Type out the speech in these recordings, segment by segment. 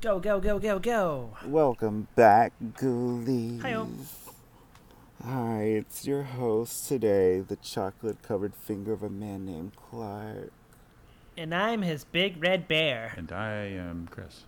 Go, go, go, go, go. Welcome back, ghoulies. Hi-yo. Hi, it's your host today, the chocolate covered finger of a man named Clark. And I'm his big red bear. And I am Chris.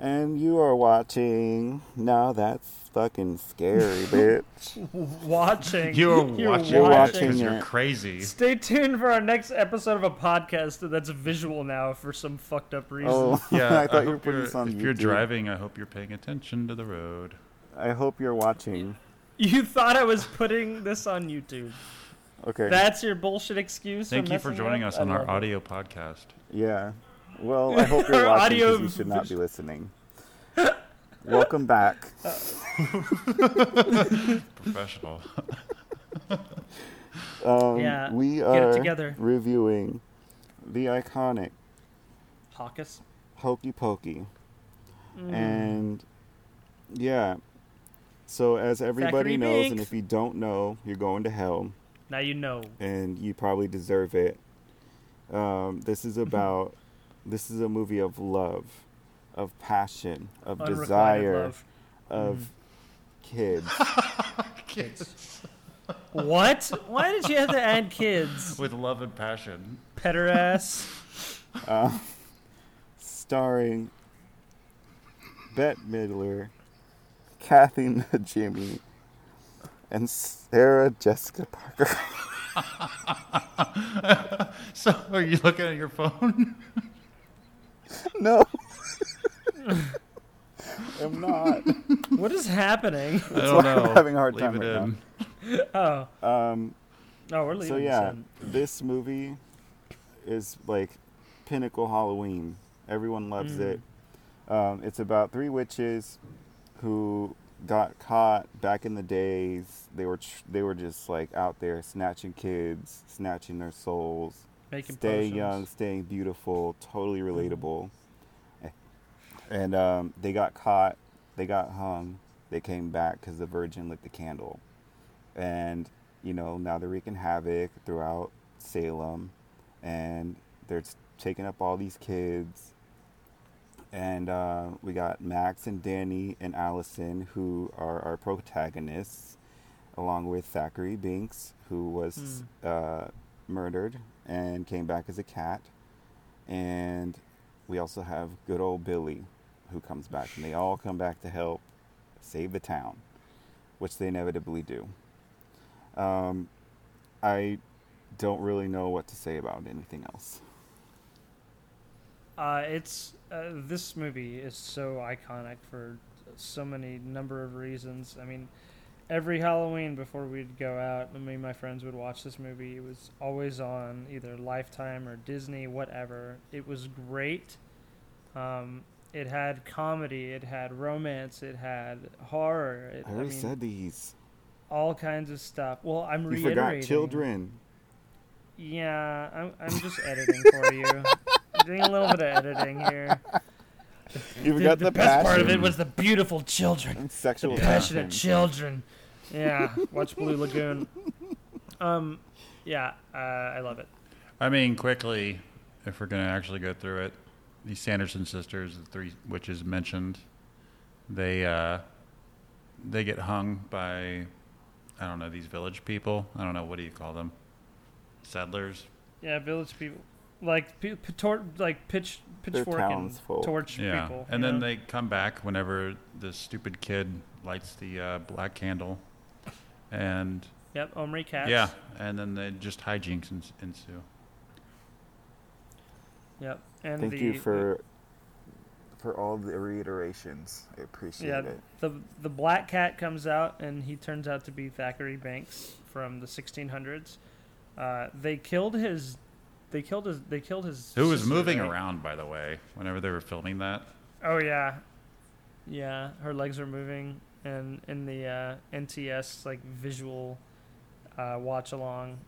And you are watching. No, that's fucking scary, bitch. Watching. You're, You're watching, You're watching you're it. crazy. Stay tuned for our next episode of a podcast that's visual now for some fucked up reason. Oh, Yeah, I thought you were putting this on If you're driving, I hope you're paying attention to the road. I hope you're watching. You thought I was putting this on YouTube. Okay. That's your bullshit excuse. Thank you for joining up? us on our audio podcast. yeah. Well, I hope you're watching audio because you should not be listening. Welcome back. Professional. Um, Yeah, we get it are together. reviewing the iconic Hawkus. Hokey Pokey. Mm. And yeah. So as everybody Thackeray knows, and if you don't know, you're going to hell, Now you know. and you probably deserve it. Um, this is about. This is a movie of love, of passion, of desire, love. of kids. Kids. What? Why did you have to add kids? With love and passion. Petter ass. uh, starring Bette Midler, Kathy Najimy, and Sarah Jessica Parker. So, are you looking at your phone? no. I'm not. What is happening? I why don't know. I'm having a hard Leave time it right in. Oh, Um, no, we're leaving. so yeah, in. this movie is like pinnacle Halloween. Everyone loves Mm. it. Um, it's about three witches who got caught back in the days. They were tr- they were just like out there snatching kids, snatching their souls, making staying potions. young, staying beautiful, totally relatable. And um, they got caught, they got hung, they came back because the Virgin lit the candle. And, you know, now they're wreaking havoc throughout Salem. And they're taking up all these kids. And uh, we got Max and Dani and Allison, who are our protagonists, along with Thackeray Binks, who was uh, murdered and came back as a cat. And we also have good old Billy, who comes back. And they all come back to help save the town, which they inevitably do. Um, I don't really know what to say about anything else. Uh, it's uh, this movie is so iconic for so many number of reasons. I mean, every Halloween before we'd go out, me and my friends would watch this movie. It was always on either Lifetime or Disney, whatever. It was great. Um, it had comedy, it had romance, it had horror. It, I already mean, said these. all kinds of stuff. Well, I'm You reiterating. forgot children. Yeah, I'm, I'm just editing for you. Doing a little bit of editing here. You forgot the, the best part of it was the beautiful children, and the sexual passionate passion. children. Yeah, watch Blue Lagoon. Um, yeah, uh, I love it. I mean, quickly, if we're going to actually go through it, the Sanderson sisters, the three witches mentioned, they uh, they get hung by, I don't know, these village people. I don't know, what do you call them? Settlers? Yeah, village people, like pe- pe- tor- like pitch pitchfork and townsfolk. torch Yeah. people. and then know? they come back whenever the stupid kid lights the uh, black candle. And yep, Omri cats. yeah, and then they just hijinks ens- ensue. Yep, and Thank the, you for for all the reiterations. I appreciate Yeah, it. the the black cat comes out and he turns out to be Thackeray Binks from the 1600s. Uh, they killed his. They killed his. They killed his. Who was sister, moving right? around, by the way, whenever they were filming that? Oh yeah, yeah. Her legs are moving, and in the uh, NTS like visual uh, watch along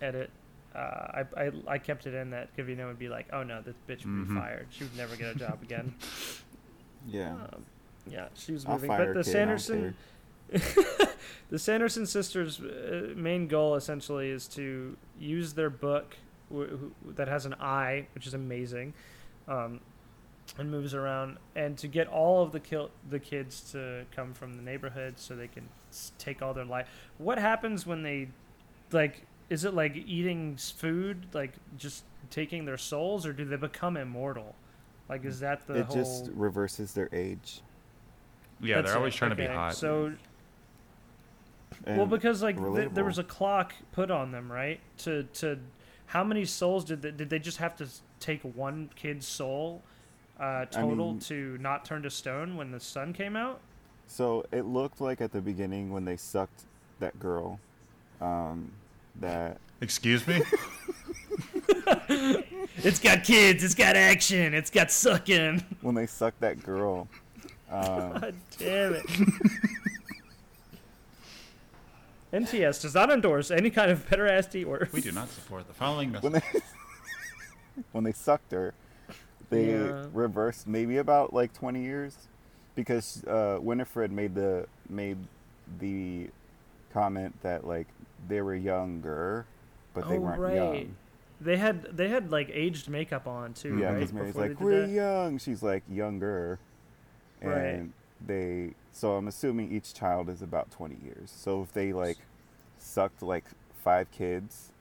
edit, uh, I, I I kept it in that Gavino would be like, "Oh no, this bitch would be Mhm. fired. She would never get a job again." Yeah. um, yeah, she was I'll moving. fire But the kid, Sanderson, the Sanderson sisters' uh, main goal essentially is to use their book w- w- that has an eye, which is amazing, um, and moves around, and to get all of the kill the kids to come from the neighborhood so they can take all their life. What happens when they, like, is it like eating food, like just taking their souls, or do they become immortal? Like, is that the it whole? just reverses their age. Yeah, That's they're always it, trying to be okay. hot. So And well, because like th- there was a clock put on them, right? To to how many souls did they, did they just have to take one kid's soul uh, total mean- to not turn to stone when the sun came out? So it looked like at the beginning when they sucked that girl, um, that Excuse me? It's got kids. It's got action. It's got sucking. when they sucked that girl, um, God damn it. NTS does not endorse any kind of pederasty or we do not support the following when they when they sucked her, they Yeah. reversed maybe about like twenty years, because uh, Winifred made the made the comment that like they were younger, but they Oh, weren't right. young. They had they had like aged makeup on too, Yeah, right? because Mary's before they like, we're that? young. She's like, younger. And Right. they, so I'm assuming each child is about 20 years. So if they like sucked like five kids,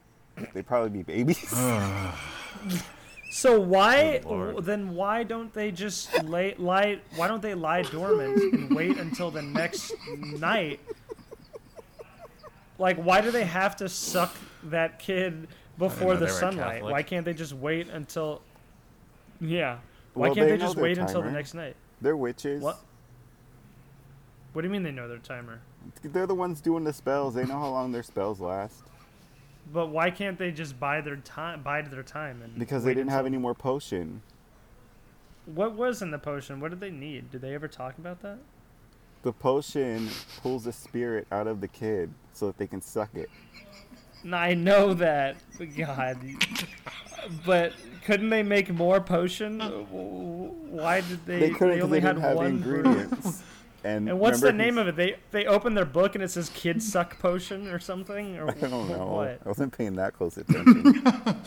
they'd probably be babies. So why Good lord. w- then why don't they just lay lie why don't they lie dormant and wait until the next night? Like why do they have to suck that kid before the sunlight? Why can't they just wait until Yeah. Why Well, can't they they, just their wait until the next night? They're witches. What? What do you mean they know their timer? They're the ones doing the spells. They know how long their spells last. But why can't they just buy their time bide their time and Because they didn't have any more potion. What was in the potion? What did they need? Did they ever talk about that? The potion pulls the spirit out of the kid so that they can suck it. No, I know that. but God. but couldn't they make more potion? Why did they? They couldn't because only they had didn't have the one ingredients. And, And what's the name of it? They they open their book and it says "Kid Suck Potion" or something. Or I don't know. What? I wasn't paying that close attention.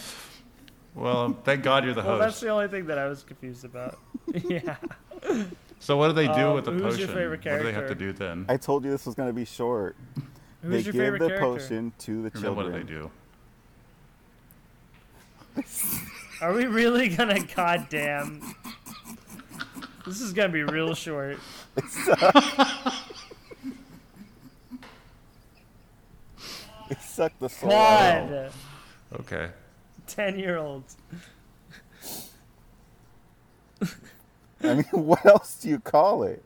Well, thank God you're the host. Well, that's the only thing that I was confused about. yeah. So what do they do Um, with the who's potion? your favorite character? What do they have to do then? I told you this was going to be short. Who's they your give favorite the character? potion to the And then children. what do they do? Are we really gonna? Goddamn. This is gonna be real short. it sucked the soul out. of God. Okay. Ten year olds. I mean, what else do you call it?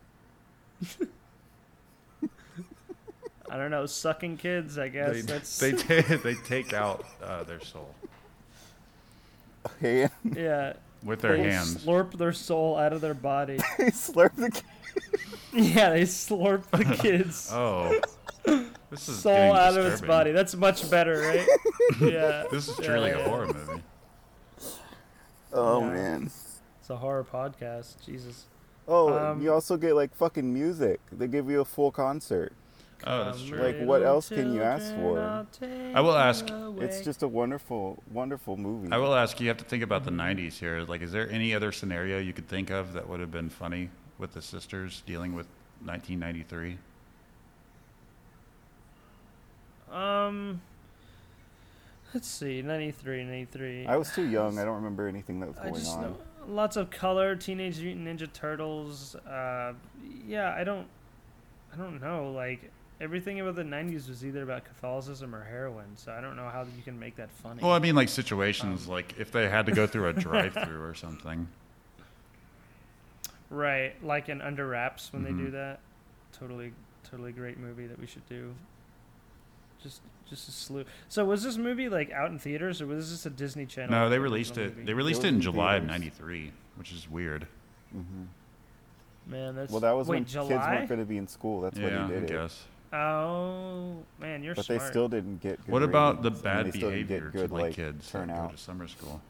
I don't know, sucking kids. I guess They, that's they, ta- they take out uh, their soul Okay, yeah. With their They hands. slurp their soul out of their body. they slurp the kid. yeah, they slurp the kids. Oh. This is soul getting out of its disturbing. body. That's much better, right? yeah. This is Yeah, truly yeah. a horror movie. Oh Yeah. man. It's a horror podcast. Jesus. Oh, Um, you also get like fucking music. They give you a full concert. Oh, that's true. Like, what else can you ask for? I'll take I will ask- It's just a wonderful, wonderful movie. I will ask you. You have to think about the '90s here. Like, is there any other scenario you could think of that would have been funny with the sisters dealing with 1993? Um. Let's see, 93, 93. I was too young. I don't remember anything that was I going just on. know lots of color, Teenage Mutant Ninja Turtles. Uh, yeah, I don't, I don't know. Like everything about the '90s was either about Catholicism or heroin, so I don't know how you can make that funny. Well, I mean, like situations like if they had to go through a drive-through or something. right, like in Under Wraps when they do Mhm. that. Totally, totally great movie that we should do. Just, just a slew. So was this movie like out in theaters or was this a Disney Channel? No, they released it. movie? They released was it in in July of '93, which is weird. Mm-hmm. Man, that's Well, that was wait when kids weren't going to be in school. That's yeah, when I they did it. guess. Oh man, you're But smart. they still didn't get. Good What about the ratings, and bad they still didn't behavior get good, to like, like kids that go turnout. to summer school?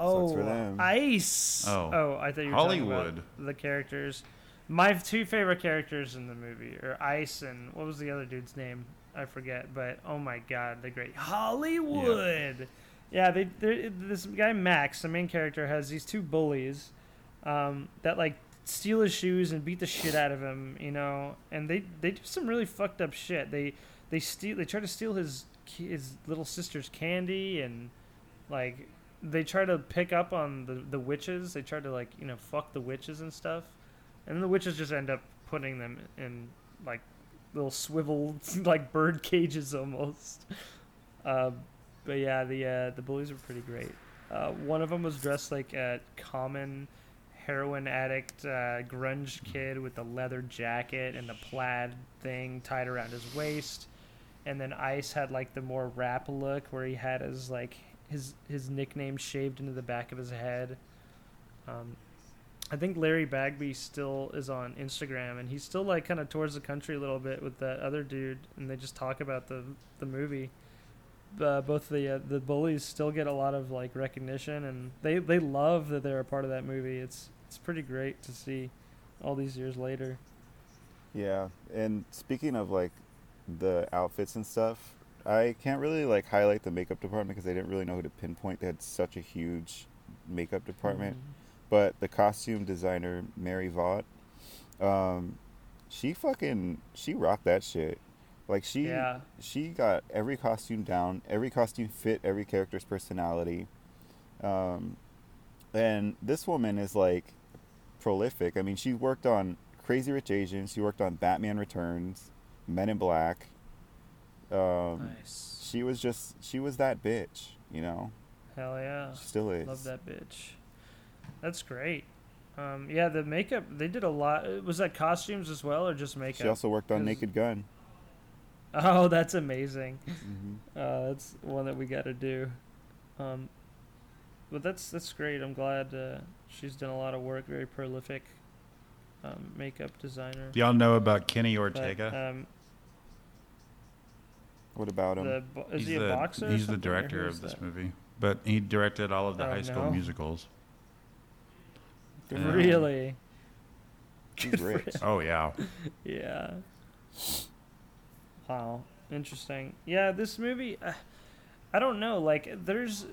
Oh, for them. Ice. Oh. oh, I thought you were talking Hollywood. about the characters. My two favorite characters in the movie are Ice and what was the other dude's name? I forget. But oh my god, the great Hollywood. Yeah, they they're- this guy Max, the main character, has these two bullies um, that like steal his shoes and beat the shit out of him, you know. And they they do some really fucked up shit. They they steal they try to steal his his little sister's candy and like they try to pick up on the the witches. They try to like you know fuck the witches and stuff, and the witches just end up putting them in like little swivel like bird cages almost. Uh, but yeah, the uh, the bullies were pretty great. Uh, one of them was dressed like a common heroin addict uh, grunge kid with the leather jacket and the plaid thing tied around his waist. And then Ice had like the more rap look where he had his like his his nickname shaved into the back of his head. Um, I think Larry Bagby still is on Instagram and he's still like kind of tours the country a little bit with that other dude and they just talk about the the movie uh, both the uh, the bullies still get a lot of like recognition, and they they love that they're a part of that movie. It's it's pretty great to see all these years later. Yeah, and speaking of like the outfits and stuff, I can't really like highlight the makeup department because I didn't really know who to pinpoint. They had such a huge makeup department, but the costume designer Mary Vogt, um, she fucking she rocked that shit. Like she Yeah. she got every costume down. Every costume fit every character's personality. Um, and this woman is like prolific. I mean, she worked on Crazy Rich Asians. She worked on Batman Returns, Men in Black. Um, Nice. She was just she was that bitch, you know. Hell yeah. She still is. Love that bitch. That's great. Um, yeah, the makeup they did a lot. uh, Was that costumes as well, or just makeup? She also worked on Naked Gun. Oh, that's amazing. hmm Uh, that's one that we got to do. Um, but that's that's great. I'm glad uh, she's done a lot of work. Very prolific um, makeup designer. Do y'all know about Kenny But, Ortega? um, What about him? the, is he's he a the, boxer? or He's the something, or director of this that? movie, but he directed all of the Oh, high school no. musicals. Good Yeah. for him. Really? Good for. Oh yeah, Yeah. Wow. Interesting. Yeah, this movie, uh, I don't know. Like, there's,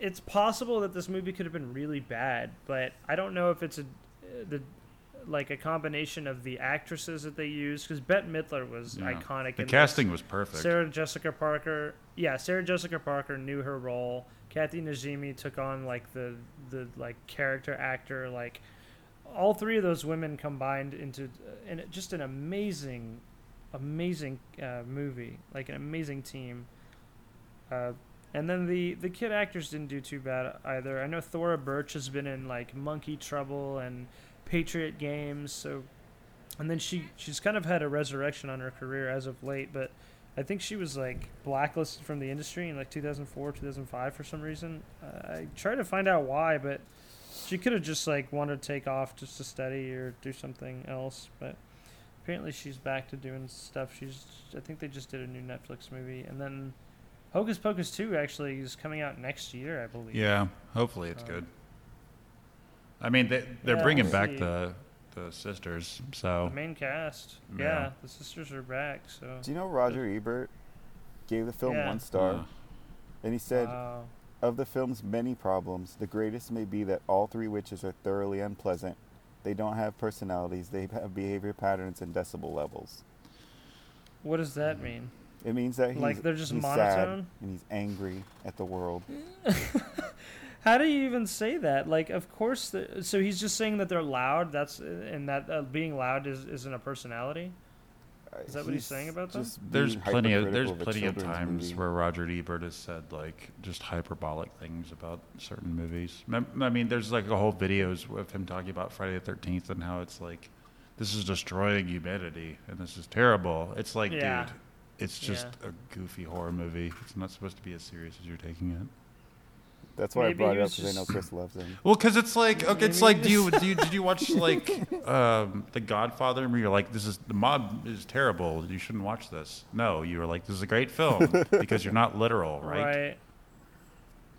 it's possible that this movie could have been really bad, but I don't know if it's a, the, like a combination of the actresses that they used because Bette Midler was Yeah. iconic. the in this. casting was perfect. Sarah Jessica Parker, yeah, Sarah Jessica Parker knew her role. Kathy Najimy took on like the the like character actor. Like all three of those women combined into uh, and just an amazing, amazing uh, movie. Like an amazing team. Uh, and then the the kid actors didn't do too bad either. I know Thora Birch has been in like Monkey Trouble and Patriot Games, so and then she she's kind of had a resurrection on her career as of late, but I think she was like blacklisted from the industry in like 2004, 2005 for some reason. Uh, I tried to find out why, but she could have just like wanted to take off just to study or do something else. But apparently she's back to doing stuff. She's I think they just did a new Netflix movie, and then Hocus Pocus 2 actually is coming out next year, I believe. Yeah, hopefully it's Um, good. I mean, they they're yeah, bringing we'll back see. the the sisters, The so main cast. Yeah. Yeah. the sisters are back. So Do you know Roger Ebert gave the film Yeah. one star, and he said Wow. of the film's many problems, the greatest may be that all three witches are thoroughly unpleasant. They don't have personalities. They have behavior patterns and decibel levels. what does that mean? It means that he's, Like, they're just monotone? and he's angry at the world. How do you even say that? Like, of course. The, so he's just saying that they're loud. That's and that uh, being loud is isn't a personality. Is that what he's saying about them? just there's plenty of there's hypercritical plenty of times movie. where Roger Ebert has said like just hyperbolic things about certain movies. I mean, there's like a whole videos of him talking about Friday the Thirteenth and how it's like this is destroying humanity and this is terrible. It's like, Yeah. dude, it's just a goofy horror movie. It's not supposed to be as serious as you're taking it. That's why Maybe I brought it up was because I know Chris loves him. Well, because it's like okay, it's like do you, do you did you watch like um, The Godfather? Where you're like, this is the mob is terrible. You shouldn't watch this. No, you were like, this is a great film because you're not literal, right? Right.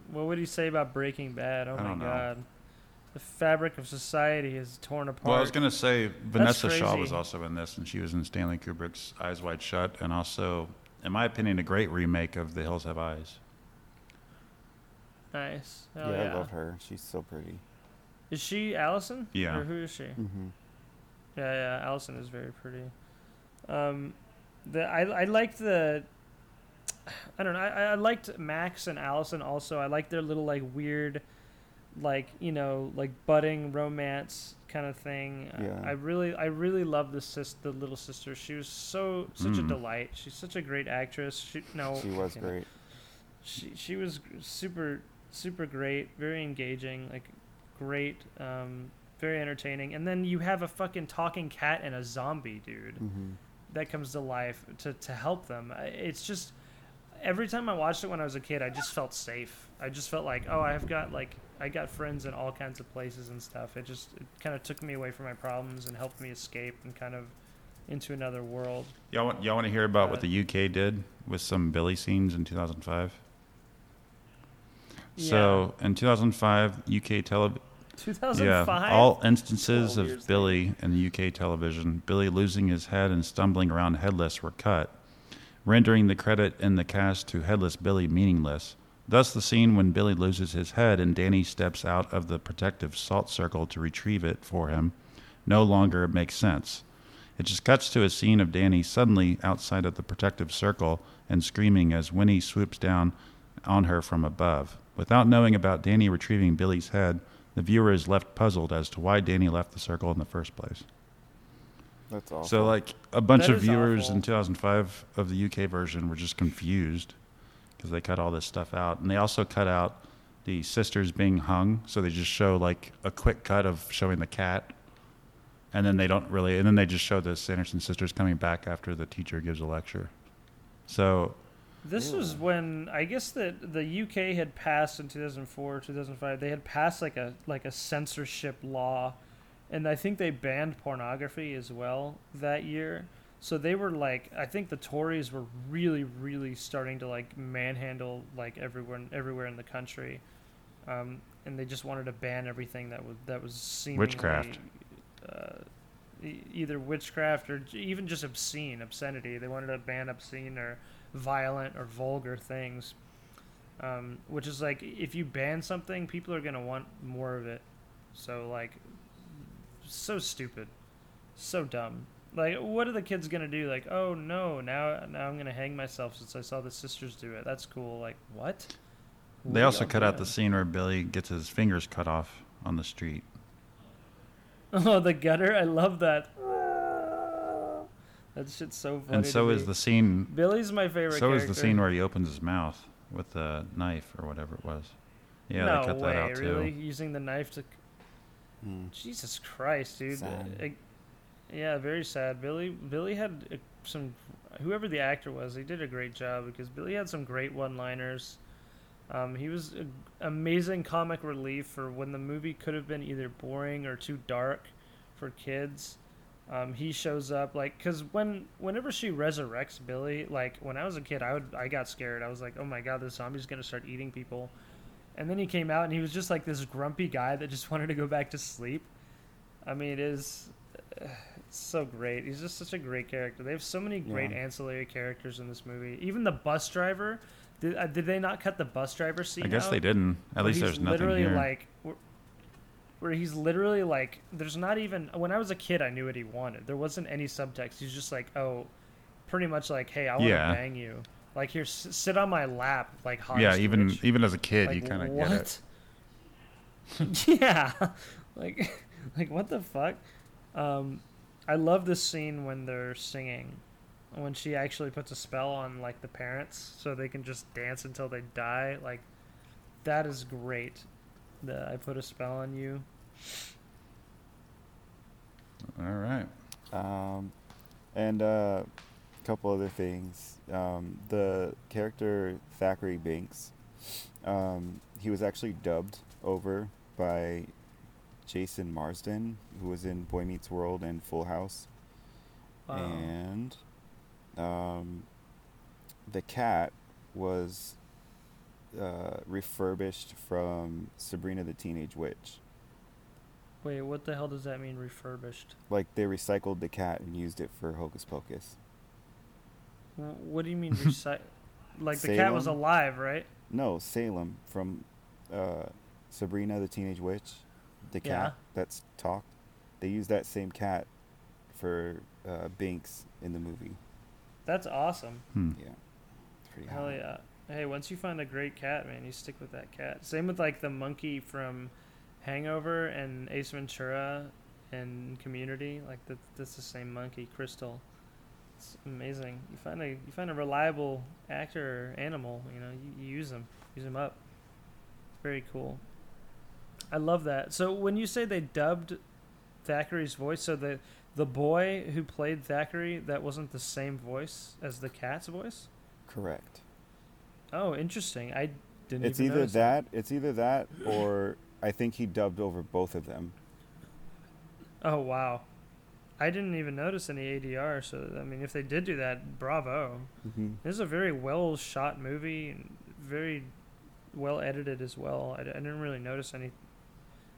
What would you say about Breaking Bad? Oh I my don't know. god. The fabric of society is torn apart. Well, I was gonna say Vinessa Shaw was also in this, and she was in Stanley Kubrick's Eyes Wide Shut, and also, in my opinion, a great remake of The Hills Have Eyes. Nice. yeah, yeah. I love her. She's so pretty. Is she Allison? Yeah. Or who is she? Mm-hmm. Yeah, yeah. Allison is very pretty. Um, the I I liked the. I don't know. I, I liked Max and Allison also. I liked their little like weird, like you know, like budding romance kind of thing. I- Yeah. I really, I really love the sis, the little sister. She was so such a Mm. delight. She's such a great actress. She no, She was you know, great. she she was super super great, very engaging, like great, um, very entertaining. And then you have a fucking talking cat and a zombie dude Mm-hmm. that comes to life to to help them. It's just every time I watched it when I was a kid, I just felt safe. I just felt like, oh, I've got like I got friends in all kinds of places and stuff. It just it kind of took me away from my problems and helped me escape and kind of into another world. Y'all want, y'all want to hear about Uh, what the UK did with some Billy scenes in 2005? So in 2005, UK television. 2005. Yeah, all instances 12 of Billy in the UK television, Billy losing his head and stumbling around headless, were cut, rendering the credit in the cast to Headless Billy meaningless. Thus, the scene when Billy loses his head and Dani steps out of the protective salt circle to retrieve it for him no longer makes sense. It just cuts to a scene of Dani suddenly outside of the protective circle and screaming as Winnie swoops down on her from above. Without knowing about Dani retrieving Billy's head, the viewer is left puzzled as to why Dani left the circle in the first place. That's awesome. So, like, a bunch That of viewers awful. in 2005 of the UK version were just confused because they cut all this stuff out. And they also cut out the sisters being hung. So they just show, like, a quick cut of showing the cat. And then they don't really, and then they just show the Sanderson sisters coming back after the teacher gives a lecture. So, This was when I guess that the UK had passed in 2004, 2005. They had passed like a like a censorship law, and I think they banned pornography as well that year. So they were like, I think the Tories were really, really starting to like manhandle like everyone everywhere in the country, um, and they just wanted to ban everything that was that was seemingly, Witchcraft. Uh, either witchcraft or even just obscene obscenity. They wanted to ban obscene or violent or vulgar things. Um, which is like if you ban something, people are gonna want more of it. So like, so stupid, so dumb. Like, what are the kids gonna do? Like, oh no, now now I'm gonna hang myself since I saw the sisters do it. That's cool. Like, what? What they are also cut out the scene where Billy gets his fingers cut off on the street. Oh, the gutter! I love that. That shit's so funny. And to so is me. the scene Billy's my favorite. So is the scene where he opens his mouth with the knife or whatever it was. Yeah, no they cut way, that out too. really using the knife to. Mm. Jesus Christ, dude. Sad. Uh, yeah, very sad. Billy Billy had uh, some whoever the actor was, he did a great job because Billy had some great one-liners. Um, he was a, amazing comic relief for when the movie could have been either boring or too dark for kids. Um, he shows up like because when whenever she resurrects Billy, like when I was a kid, I would I got scared. I was like, oh my god, this zombie's gonna start eating people. And then he came out and he was just like this grumpy guy that just wanted to go back to sleep. I mean, it is it's so great. He's just such a great character. They have so many great Yeah. ancillary characters in this movie. Even the bus driver. Did, uh, did they not cut the bus driver scene? I guess out? they didn't. At least there's nothing literally here. like where, he's literally like there's not even when I was a kid I knew what he wanted. There wasn't any subtext. He's just like, "Oh, pretty much like, hey, I want to Yeah. bang you. Like here s- sit on my lap like hot yeah, even even as a kid, like, you kind of what? get it. yeah, like, like what the fuck? Um, I love this scene when they're singing, when she actually puts a spell on like the parents so they can just dance until they die. Like, that is great. That I put a spell on you. All right. Um, and a couple other things. Um, the character Thackeray Binks, um, he was actually dubbed over by Jason Marsden, who was in Boy Meets World and Full House. Wow. And um, the cat was uh, refurbished from Sabrina the Teenage Witch. Wait, what the hell does that mean? Refurbished? Like they recycled the cat and used it for Hocus Pocus. W- What do you mean recycle? like the cat was Salem? alive, right? No, Salem from uh, Sabrina the Teenage Witch, the Yeah. cat that's talked. They used that same cat for uh, Binks in the movie. That's awesome. Hmm. Yeah, it's pretty Hell hot. yeah. Hey, once you find a great cat, man, you stick with that cat. Same with like the monkey from Hangover and Ace Ventura and Community. Like that, that's the same monkey, Crystal. It's amazing. You find a you find a reliable actor or animal, you know, you, you use them, use them up. It's very cool. I love that. So when you say they dubbed Thackeray's voice, so the the boy who played Thackeray, that wasn't the same voice as the cat's voice. Correct. Oh, interesting. I didn't. It's either that. It's either that, or I think he dubbed over both of them. Oh wow, I didn't even notice any ADR. So I mean, if they did do that, bravo. Mm-hmm. This is a very well shot movie, and very well edited as well. I didn't really notice any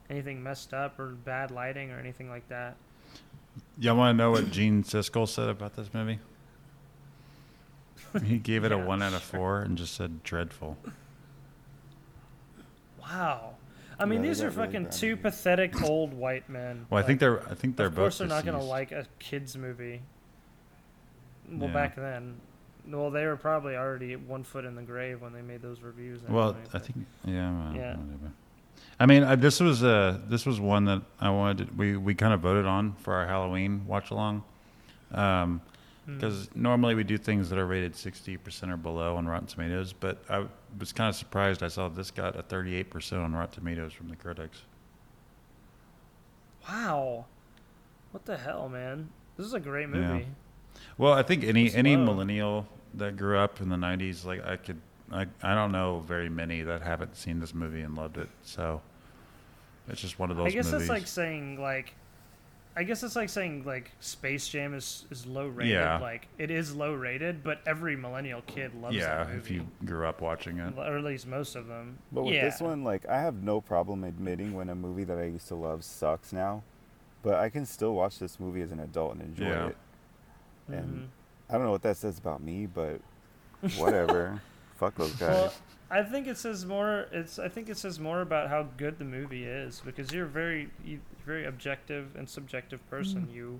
anything messed up or bad lighting or anything like that. Y'all want to know what Gene Siskel said about this movie? He gave it a Yeah, one out of four and just said dreadful. Wow. I mean, Yeah, these are got really fucking two pathetic old white men. Well, I think they're. I think they're of both. course, they're not gonna like a kids movie. Well, Yeah. back then, well, they were probably already one foot in the grave when they made those reviews. Well, I think yeah. well, Yeah. whatever. I mean, I, this was uh this was one that I wanted. To, we we kind of voted on for our Halloween watch along, Mm. Mm. because normally we do things that are rated sixty percent or below on Rotten Tomatoes. But I was kind of surprised. I saw this got a thirty eight percent on Rotten Tomatoes from the critics. Wow, what the hell, man? This is a great Yeah. movie. Well, I think any any millennial that grew up in the '90s, like I could, I I don't know very many that haven't seen this movie and loved it. So it's just one of those I guess movies. it's like saying like, I guess it's like saying like Space Jam is is low rated. Yeah. Like it is low rated, but every millennial kid loves yeah, that movie. if you grew up watching it. or at least most of them. But with yeah. this one, like, I have no problem admitting when a movie that I used to love sucks now, but I can still watch this movie as an adult and enjoy Yeah. it. And Mhm. I don't know what that says about me, but whatever. Fuck those guys. Well, I think it says more. It's. I think it says more about how good the movie is because you're very, you, you're very objective and subjective person. Mm-hmm. You,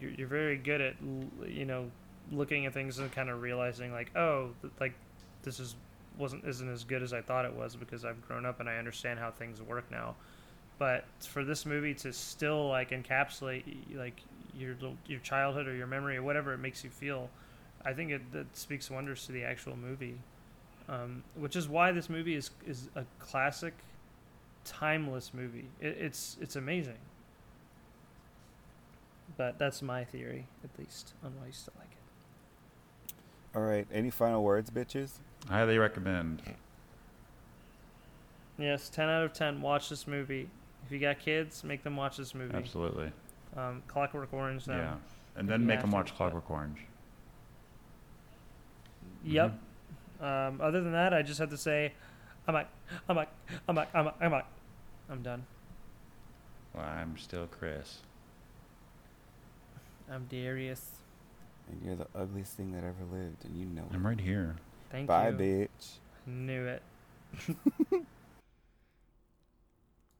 you're, you're very good at, you know, looking at things and kind of realizing like, oh, like, this is wasn't isn't as good as I thought it was because I've grown up and I understand how things work now. But for this movie to still like encapsulate like your your childhood or your memory or whatever it makes you feel, I think it that speaks wonders to the actual movie um, which is why this movie is is a classic, timeless movie. It, it's it's amazing. But that's my theory, at least, on why you still like it. All right. Any final words, bitches? Highly recommend. Yes, ten out of ten. Watch this movie. If you got kids, make them watch this movie. Absolutely. Um, Clockwork Orange. Them. Yeah. And then make them watch Clockwork Orange. Yep. Um, other than that, I just have to say, I'm back. I'm back. I'm back. I'm back. I'm back. I'm done. Well, I'm still Chris. I'm Darius. And you're the ugliest thing that ever lived, and you know it. I'm right here. Thank Bye, you. Bye, bitch. Knew it.